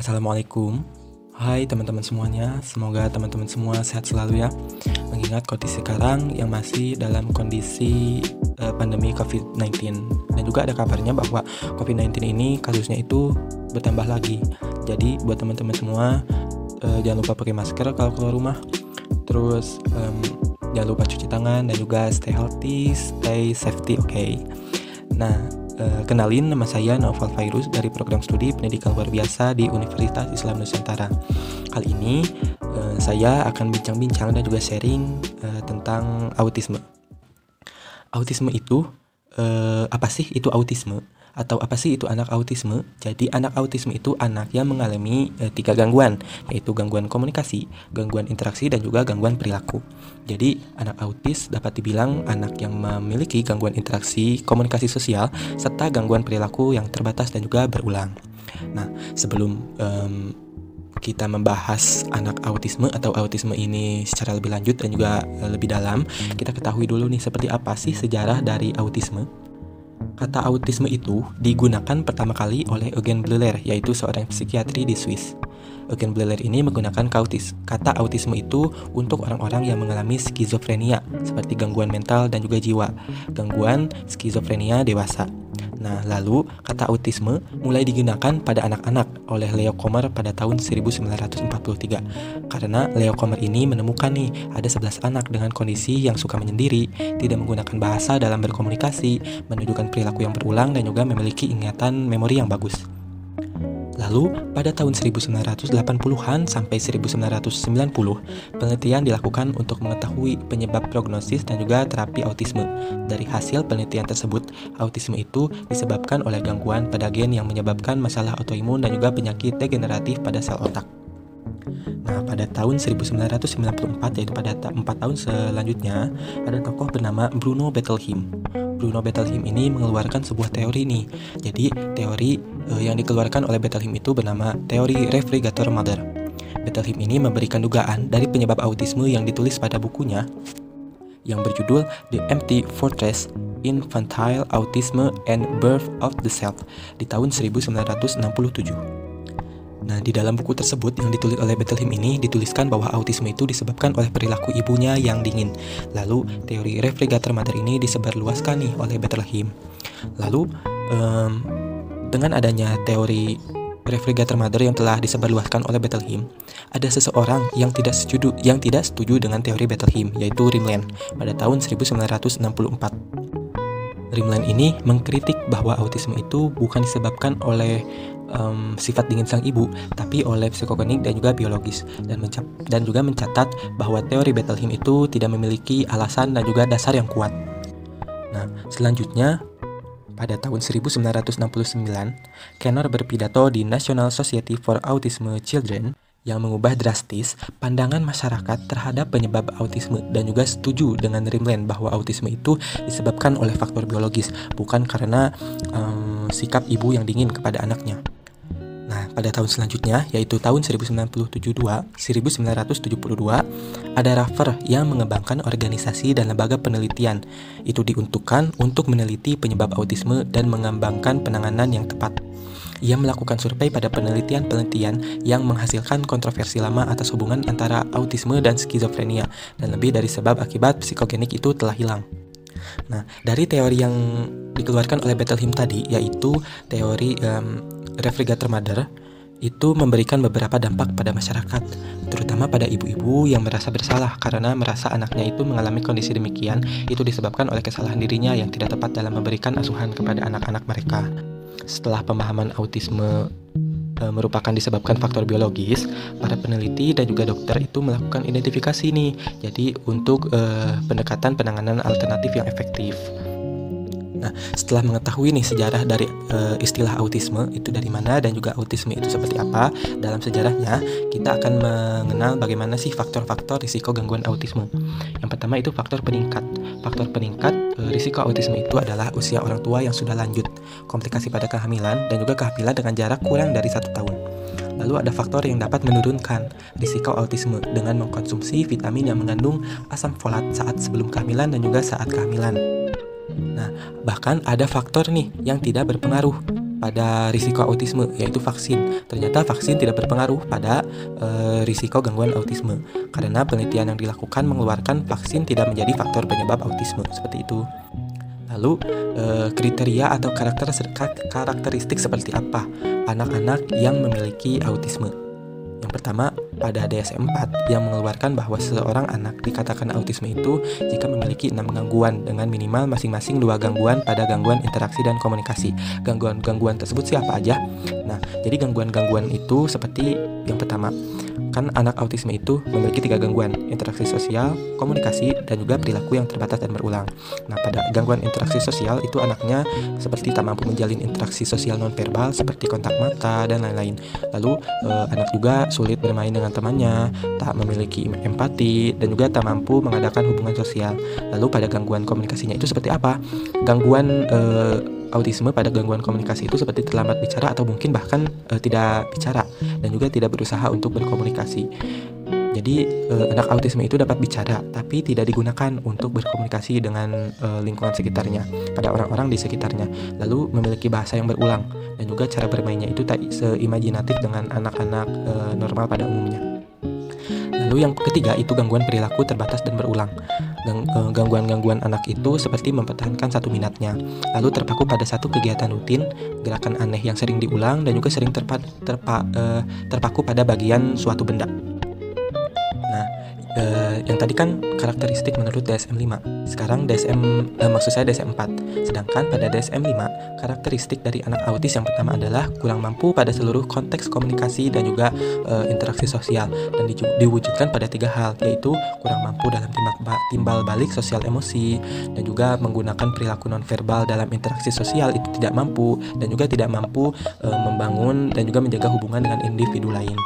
Assalamualaikum. Hai teman-teman semuanya Semoga teman-teman semua sehat selalu ya. Mengingat kondisi sekarang yang masih dalam kondisi uh, pandemi COVID-19 Dan juga ada kabarnya bahwa COVID-19 ini kasusnya itu bertambah lagi. Jadi buat teman-teman semua uh, Jangan lupa pakai masker kalau keluar rumah. Terus um, jangan lupa cuci tangan dan juga stay healthy, stay safety, oke okay? Nah Eh, kenalin nama saya Novel Virus dari program studi pendidikan luar biasa di Universitas Islam Nusantara. Kali ini uh, saya akan bincang-bincang dan juga sharing uh, tentang autisme. Autisme itu apa sih itu autisme? Atau apa sih itu anak autisme? Jadi anak autisme itu anak yang mengalami e, tiga gangguan, yaitu gangguan komunikasi, gangguan interaksi dan juga gangguan perilaku. Jadi anak autis dapat dibilang anak yang memiliki gangguan interaksi, komunikasi sosial serta gangguan perilaku yang terbatas dan juga berulang. Nah, sebelum um, kita membahas anak autisme atau autisme ini secara lebih lanjut dan juga lebih dalam, kita ketahui dulu nih seperti apa sih sejarah dari autisme. Kata autisme itu digunakan pertama kali oleh Eugen Bleuler, yaitu seorang psikiatri di Swiss. Eugen Bleuler ini menggunakan kautis. Kata autisme itu untuk orang-orang yang mengalami skizofrenia, seperti gangguan mental dan juga jiwa, gangguan skizofrenia dewasa. Nah, lalu kata autisme mulai digunakan pada anak-anak oleh Leo Kommer pada tahun 1943. Karena Leo Kommer ini menemukan nih ada 11 anak dengan kondisi yang suka menyendiri, tidak menggunakan bahasa dalam berkomunikasi, menunjukkan perilaku yang berulang dan juga memiliki ingatan memori yang bagus. Lalu, pada tahun 1980-an sampai 1990, penelitian dilakukan untuk mengetahui penyebab prognosis dan juga terapi autisme. Dari hasil penelitian tersebut, autisme itu disebabkan oleh gangguan pada gen yang menyebabkan masalah autoimun dan juga penyakit degeneratif pada sel otak. Nah, pada tahun 1994 yaitu pada 4 tahun selanjutnya, ada tokoh bernama Bruno Bettelheim. Bruno Bettelheim ini mengeluarkan sebuah teori nih. Jadi, teori uh, yang dikeluarkan oleh Bettelheim itu bernama teori refrigerator mother. Bettelheim ini memberikan dugaan dari penyebab autisme yang ditulis pada bukunya yang berjudul The Empty Fortress Infantile Autism and Birth of the Self di tahun 1967. Nah, di dalam buku tersebut yang ditulis oleh Bettelheim ini dituliskan bahwa autisme itu disebabkan oleh perilaku ibunya yang dingin. Lalu, teori refrigerator mother ini disebarluaskan nih oleh Bettelheim. Lalu, um, dengan adanya teori refrigerator mother yang telah disebarluaskan oleh Bettelheim, ada seseorang yang tidak setuju yang tidak setuju dengan teori Bettelheim, yaitu Rimland pada tahun 1964. Rimland ini mengkritik bahwa autisme itu bukan disebabkan oleh um, sifat dingin sang ibu, tapi oleh psikogenik dan juga biologis dan dan juga mencatat bahwa teori Bettelheim itu tidak memiliki alasan dan juga dasar yang kuat. Nah, selanjutnya pada tahun 1969, Kenner berpidato di National Society for Autism Children yang mengubah drastis pandangan masyarakat terhadap penyebab autisme dan juga setuju dengan Rimland bahwa autisme itu disebabkan oleh faktor biologis bukan karena um, sikap ibu yang dingin kepada anaknya. Nah, pada tahun selanjutnya, yaitu tahun 1972, 1972, ada Raffer yang mengembangkan organisasi dan lembaga penelitian. Itu diuntukkan untuk meneliti penyebab autisme dan mengembangkan penanganan yang tepat. Ia melakukan survei pada penelitian-penelitian yang menghasilkan kontroversi lama atas hubungan antara autisme dan skizofrenia, dan lebih dari sebab akibat psikogenik itu telah hilang. Nah, dari teori yang dikeluarkan oleh Bettelheim tadi, yaitu teori um, refrigerator mother, itu memberikan beberapa dampak pada masyarakat, terutama pada ibu-ibu yang merasa bersalah karena merasa anaknya itu mengalami kondisi demikian, itu disebabkan oleh kesalahan dirinya yang tidak tepat dalam memberikan asuhan kepada anak-anak mereka. Setelah pemahaman autisme e, merupakan disebabkan faktor biologis, para peneliti dan juga dokter itu melakukan identifikasi nih. Jadi untuk e, pendekatan penanganan alternatif yang efektif. Nah, setelah mengetahui nih sejarah dari e, istilah autisme itu dari mana dan juga autisme itu seperti apa dalam sejarahnya, kita akan mengenal bagaimana sih faktor-faktor risiko gangguan autisme. Yang pertama itu faktor peningkat. Faktor peningkat e, risiko autisme itu adalah usia orang tua yang sudah lanjut, komplikasi pada kehamilan dan juga kehamilan dengan jarak kurang dari satu tahun. Lalu ada faktor yang dapat menurunkan risiko autisme dengan mengkonsumsi vitamin yang mengandung asam folat saat sebelum kehamilan dan juga saat kehamilan. Nah, bahkan ada faktor nih yang tidak berpengaruh, pada risiko autisme yaitu vaksin. Ternyata vaksin tidak berpengaruh pada e, risiko gangguan autisme karena penelitian yang dilakukan mengeluarkan vaksin tidak menjadi faktor penyebab autisme seperti itu. Lalu e, kriteria atau karakter karakteristik seperti apa anak-anak yang memiliki autisme? Yang pertama, pada DSM-4 yang mengeluarkan bahwa seseorang anak dikatakan autisme itu jika memiliki enam gangguan dengan minimal masing-masing dua gangguan pada gangguan interaksi dan komunikasi. Gangguan-gangguan tersebut siapa aja? Nah, jadi gangguan-gangguan itu seperti yang pertama, kan anak autisme itu memiliki tiga gangguan, interaksi sosial, komunikasi, dan juga perilaku yang terbatas dan berulang. Nah, pada gangguan interaksi sosial itu anaknya seperti tak mampu menjalin interaksi sosial nonverbal seperti kontak mata dan lain-lain. Lalu eh, anak juga sulit bermain dengan temannya, tak memiliki empati, dan juga tak mampu mengadakan hubungan sosial. Lalu pada gangguan komunikasinya itu seperti apa? Gangguan uh, autisme pada gangguan komunikasi itu seperti terlambat bicara atau mungkin bahkan uh, tidak bicara dan juga tidak berusaha untuk berkomunikasi. Jadi uh, anak autisme itu dapat bicara tapi tidak digunakan untuk berkomunikasi dengan uh, lingkungan sekitarnya pada orang-orang di sekitarnya. Lalu memiliki bahasa yang berulang dan juga cara bermainnya itu tak seimajinatif dengan anak-anak uh, normal pada umumnya. Lalu yang ketiga itu gangguan perilaku terbatas dan berulang. Gangguan-gangguan anak itu seperti mempertahankan satu minatnya, lalu terpaku pada satu kegiatan rutin, gerakan aneh yang sering diulang dan juga sering terpa, terpa, terpaku pada bagian suatu benda uh, yang tadi kan karakteristik menurut DSM-5. Sekarang DSM eh, maksud saya DSM-4. Sedangkan pada DSM-5, karakteristik dari anak autis yang pertama adalah kurang mampu pada seluruh konteks komunikasi dan juga uh, interaksi sosial dan di, diwujudkan pada tiga hal yaitu kurang mampu dalam timbal, timbal balik sosial emosi dan juga menggunakan perilaku nonverbal dalam interaksi sosial itu tidak mampu dan juga tidak mampu uh, membangun dan juga menjaga hubungan dengan individu lain.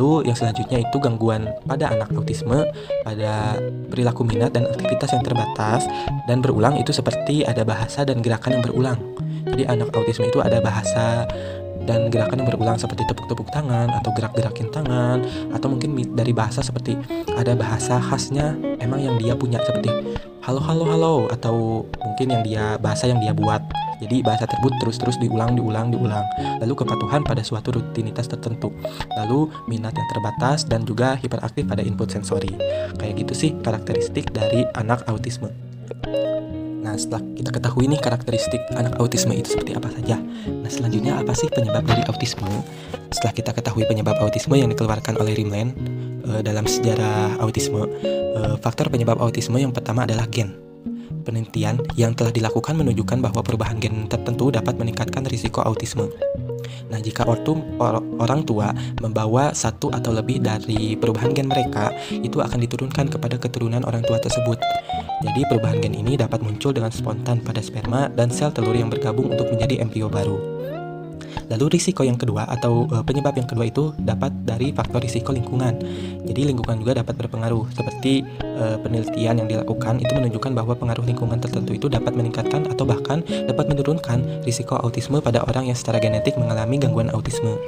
Lalu yang selanjutnya itu gangguan pada anak autisme pada perilaku minat dan aktivitas yang terbatas dan berulang itu seperti ada bahasa dan gerakan yang berulang. Jadi anak autisme itu ada bahasa dan gerakan yang berulang seperti tepuk-tepuk tangan atau gerak-gerakin tangan atau mungkin dari bahasa seperti ada bahasa khasnya emang yang dia punya seperti halo halo halo atau mungkin yang dia bahasa yang dia buat jadi bahasa tersebut terus-terus diulang, diulang, diulang. Lalu kepatuhan pada suatu rutinitas tertentu. Lalu minat yang terbatas dan juga hiperaktif pada input sensori. Kayak gitu sih karakteristik dari anak autisme. Nah, setelah kita ketahui nih karakteristik anak autisme itu seperti apa saja. Nah, selanjutnya apa sih penyebab dari autisme? Setelah kita ketahui penyebab autisme yang dikeluarkan oleh Rimland uh, dalam sejarah autisme, uh, faktor penyebab autisme yang pertama adalah gen. Penelitian yang telah dilakukan menunjukkan bahwa perubahan gen tertentu dapat meningkatkan risiko autisme. Nah, jika ortum, or, orang tua membawa satu atau lebih dari perubahan gen mereka, itu akan diturunkan kepada keturunan orang tua tersebut. Jadi, perubahan gen ini dapat muncul dengan spontan pada sperma dan sel telur yang bergabung untuk menjadi embrio baru. Lalu risiko yang kedua atau uh, penyebab yang kedua itu dapat dari faktor risiko lingkungan. Jadi lingkungan juga dapat berpengaruh. Seperti uh, penelitian yang dilakukan itu menunjukkan bahwa pengaruh lingkungan tertentu itu dapat meningkatkan atau bahkan dapat menurunkan risiko autisme pada orang yang secara genetik mengalami gangguan autisme.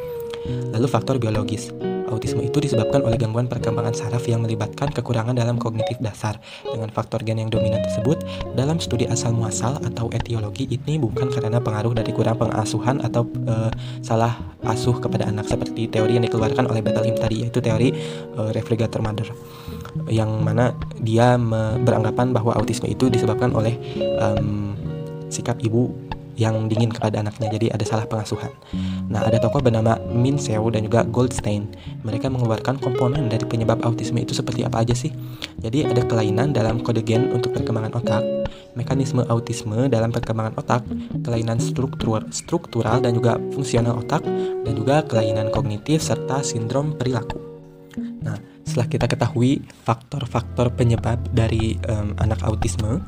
Lalu faktor biologis. Autisme itu disebabkan oleh gangguan perkembangan saraf yang melibatkan kekurangan dalam kognitif dasar. Dengan faktor gen yang dominan tersebut, dalam studi asal muasal atau etiologi ini bukan karena pengaruh dari kurang pengasuhan atau e, salah asuh kepada anak seperti teori yang dikeluarkan oleh Bettelheim tadi yaitu teori e, refrigerator mother yang mana dia beranggapan bahwa autisme itu disebabkan oleh um, sikap ibu yang dingin kepada anaknya jadi ada salah pengasuhan. Nah ada tokoh bernama Min Seo dan juga Goldstein. Mereka mengeluarkan komponen dari penyebab autisme itu seperti apa aja sih? Jadi ada kelainan dalam kode gen untuk perkembangan otak mekanisme autisme dalam perkembangan otak kelainan struktur struktural dan juga fungsional otak dan juga kelainan kognitif serta sindrom perilaku setelah kita ketahui faktor-faktor penyebab dari um, anak autisme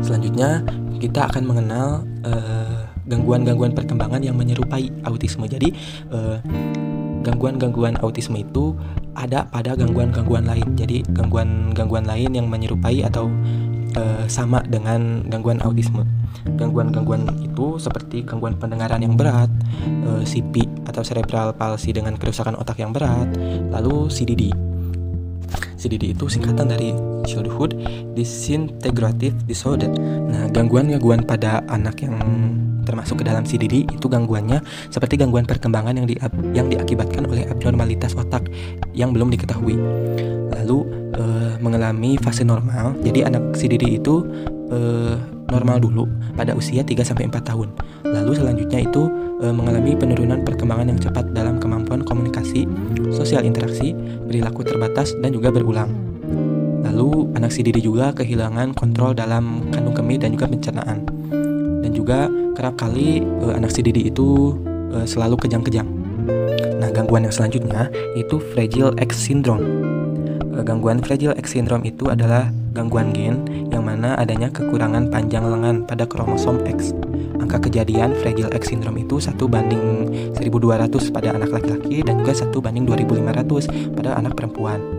Selanjutnya kita akan mengenal eh, gangguan-gangguan uh, perkembangan yang menyerupai autisme. Jadi uh, gangguan-gangguan autisme itu ada pada gangguan-gangguan lain. Jadi gangguan-gangguan lain yang menyerupai atau uh, sama dengan gangguan autisme. Gangguan-gangguan itu seperti gangguan pendengaran yang berat, uh, CP atau cerebral palsy dengan kerusakan otak yang berat, lalu CDD CDD itu singkatan dari Childhood Disintegrative Disorder. Nah, gangguan-gangguan pada anak yang termasuk ke dalam CDD itu gangguannya seperti gangguan perkembangan yang di, yang diakibatkan oleh abnormalitas otak yang belum diketahui. Lalu uh, mengalami fase normal. Jadi anak CDD itu uh, normal dulu pada usia 3 sampai 4 tahun. Lalu selanjutnya itu uh, mengalami penurunan perkembangan yang cepat dalam kemampuan komunikasi, sosial interaksi, perilaku terbatas dan juga berulang. Lalu anak CDD juga kehilangan kontrol dalam kandung kemih dan juga pencernaan. Dan juga kerap kali uh, anak CDD itu uh, selalu kejang-kejang. Nah, gangguan yang selanjutnya itu Fragile X syndrome. Gangguan Fragile X syndrome itu adalah gangguan gen mana adanya kekurangan panjang lengan pada kromosom X. Angka kejadian Fragile X syndrome itu 1 banding 1200 pada anak laki-laki dan juga 1 banding 2500 pada anak perempuan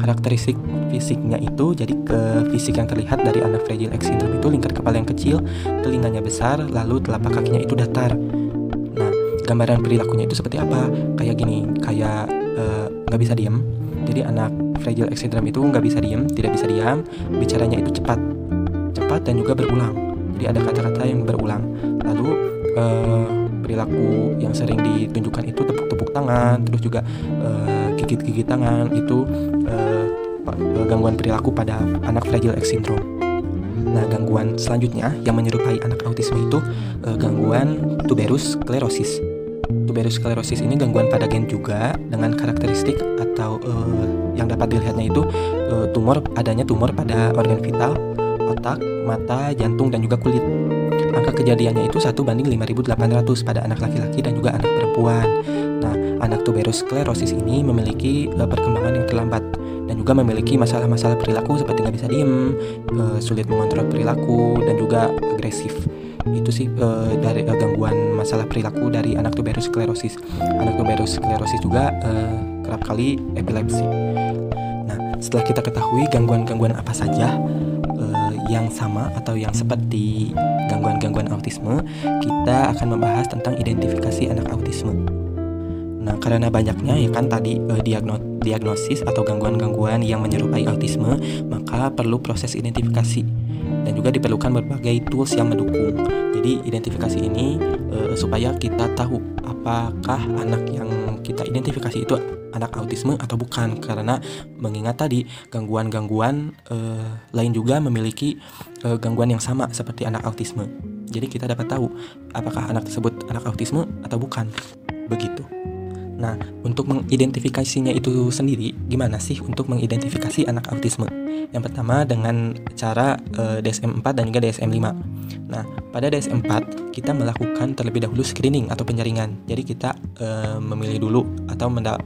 karakteristik fisiknya itu jadi ke fisik yang terlihat dari anak fragile X syndrome itu lingkar kepala yang kecil, telinganya besar, lalu telapak kakinya itu datar. Nah, gambaran perilakunya itu seperti apa? Kayak gini, kayak eh, nggak uh, bisa diam. Jadi anak fragile X syndrome itu nggak bisa diam, tidak bisa diam, bicaranya itu cepat, cepat dan juga berulang. Jadi ada kata-kata yang berulang. Lalu uh, perilaku yang sering ditunjukkan itu tepuk-tepuk tangan, terus juga uh, gigit-gigit tangan itu uh, gangguan perilaku pada anak fragile X syndrome. Nah, gangguan selanjutnya yang menyerupai anak autisme itu uh, gangguan tuberous sclerosis. Tuberous sclerosis ini gangguan pada gen juga dengan karakteristik atau uh, yang dapat dilihatnya itu uh, tumor adanya tumor pada organ vital, otak, mata, jantung dan juga kulit. Angka kejadiannya itu 1 banding 5800 pada anak laki-laki dan juga anak perempuan. Nah, anak tuberous sclerosis ini memiliki uh, perkembangan yang terlambat dan juga memiliki masalah-masalah perilaku seperti nggak bisa diem, uh, sulit mengontrol perilaku dan juga agresif. Itu sih uh, dari uh, gangguan masalah perilaku dari anak tuberous sclerosis. Anak tuberous sclerosis juga uh, kerap kali epilepsi. Nah, setelah kita ketahui gangguan-gangguan apa saja yang sama atau yang seperti gangguan-gangguan autisme, kita akan membahas tentang identifikasi anak autisme. Nah, karena banyaknya ya kan tadi diagno diagnosis atau gangguan-gangguan yang menyerupai autisme, maka perlu proses identifikasi juga diperlukan berbagai tools yang mendukung. Jadi identifikasi ini eh, supaya kita tahu apakah anak yang kita identifikasi itu anak autisme atau bukan karena mengingat tadi gangguan-gangguan uh, lain juga memiliki uh, gangguan yang sama seperti anak autisme. Jadi kita dapat tahu apakah anak tersebut anak autisme atau bukan. Begitu. Nah, untuk mengidentifikasinya itu sendiri, gimana sih untuk mengidentifikasi anak autisme? Yang pertama dengan cara uh, DSM-4 dan juga DSM-5. Nah, pada DSM-4 kita melakukan terlebih dahulu screening atau penjaringan. Jadi kita uh, memilih dulu atau menda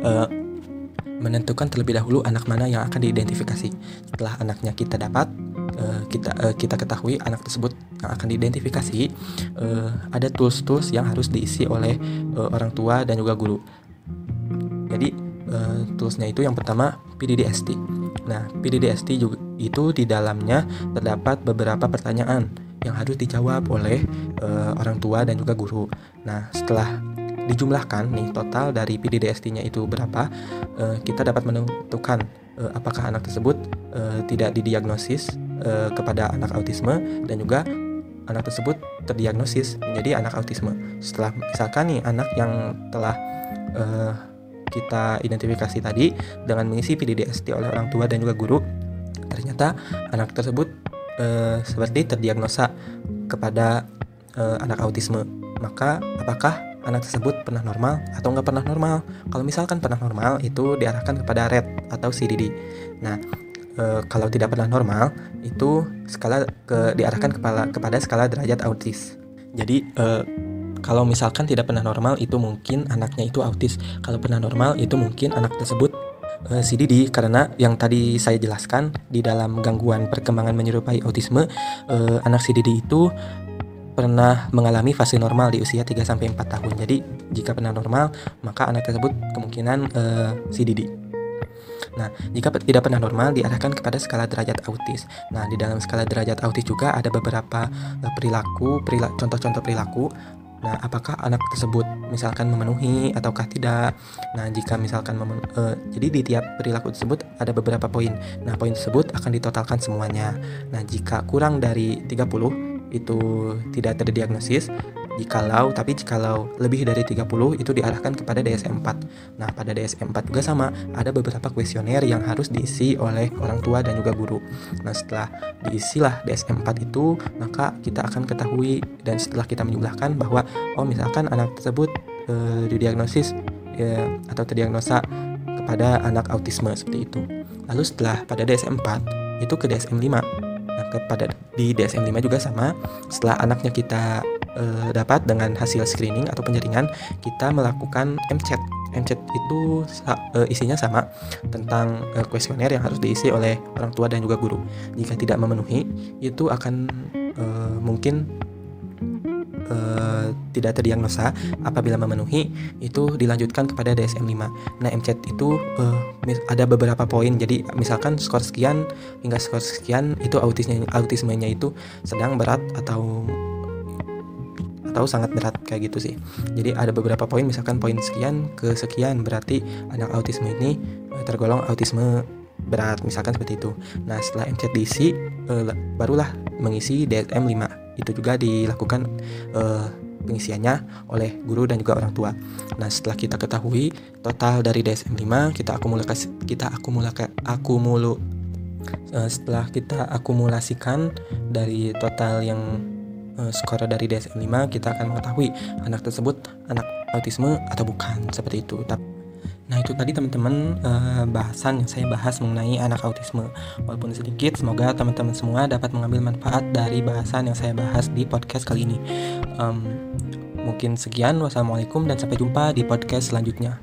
uh, menentukan terlebih dahulu anak mana yang akan diidentifikasi. Setelah anaknya kita dapat, uh, kita uh, kita ketahui anak tersebut akan diidentifikasi, uh, ada tools-tools yang harus diisi oleh uh, orang tua dan juga guru. Jadi uh, toolsnya itu yang pertama PDDST. Nah PDDST juga itu di dalamnya terdapat beberapa pertanyaan yang harus dijawab oleh uh, orang tua dan juga guru. Nah setelah dijumlahkan nih total dari PDDST-nya itu berapa, uh, kita dapat menentukan uh, apakah anak tersebut uh, tidak didiagnosis uh, kepada anak autisme dan juga anak tersebut terdiagnosis menjadi anak autisme. Setelah misalkan nih anak yang telah uh, kita identifikasi tadi dengan mengisi PDDST oleh orang tua dan juga guru, ternyata anak tersebut uh, seperti terdiagnosa kepada uh, anak autisme. Maka apakah anak tersebut pernah normal atau nggak pernah normal. Kalau misalkan pernah normal itu diarahkan kepada red atau CDD. Nah, e, kalau tidak pernah normal itu skala ke diarahkan kepada kepada skala derajat autis. Jadi e, kalau misalkan tidak pernah normal itu mungkin anaknya itu autis. Kalau pernah normal itu mungkin anak tersebut e, CDD karena yang tadi saya jelaskan di dalam gangguan perkembangan menyerupai autisme e, anak CDD itu pernah mengalami fase normal di usia 3 sampai 4 tahun. Jadi, jika pernah normal, maka anak tersebut kemungkinan eh, CDD. Nah, jika tidak pernah normal diarahkan kepada skala derajat autis. Nah, di dalam skala derajat autis juga ada beberapa uh, perilaku, contoh-contoh perilaku. Nah, apakah anak tersebut misalkan memenuhi ataukah tidak? Nah, jika misalkan uh, jadi di tiap perilaku tersebut ada beberapa poin. Nah, poin tersebut akan ditotalkan semuanya. Nah, jika kurang dari 30 itu tidak terdiagnosis jikalau tapi jikalau lebih dari 30 itu diarahkan kepada DSM 4 nah pada DSM 4 juga sama ada beberapa kuesioner yang harus diisi oleh orang tua dan juga guru. Nah setelah diisilah DSM 4 itu maka kita akan ketahui dan setelah kita menjumlahkan bahwa oh misalkan anak tersebut e, didiagnosis e, atau terdiagnosa kepada anak autisme seperti itu. Lalu setelah pada DSM 4 itu ke DSM 5 Nah, kepada di DSM 5 juga sama. Setelah anaknya kita uh, dapat dengan hasil screening atau penjaringan, kita melakukan MCAT. MCAT itu uh, isinya sama tentang uh, kuesioner yang harus diisi oleh orang tua dan juga guru. Jika tidak memenuhi, itu akan uh, mungkin uh, tidak terdiagnosa apabila memenuhi itu dilanjutkan kepada DSM 5 nah MCAT itu uh, ada beberapa poin jadi misalkan skor sekian hingga skor sekian itu autisnya autismenya itu sedang berat atau atau sangat berat kayak gitu sih jadi ada beberapa poin misalkan poin sekian ke sekian berarti anak autisme ini uh, tergolong autisme berat misalkan seperti itu. Nah setelah diisi uh, barulah mengisi DSM 5 itu juga dilakukan uh, pengisiannya oleh guru dan juga orang tua. Nah, setelah kita ketahui total dari DSM 5, kita akumulasi kita akumulasi akumulu setelah kita akumulasikan dari total yang uh, skor dari DSM 5, kita akan mengetahui anak tersebut anak autisme atau bukan seperti itu. Nah itu tadi teman-teman uh, bahasan yang saya bahas mengenai anak autisme. Walaupun sedikit semoga teman-teman semua dapat mengambil manfaat dari bahasan yang saya bahas di podcast kali ini. Um, Mungkin sekian. Wassalamualaikum dan sampai jumpa di podcast selanjutnya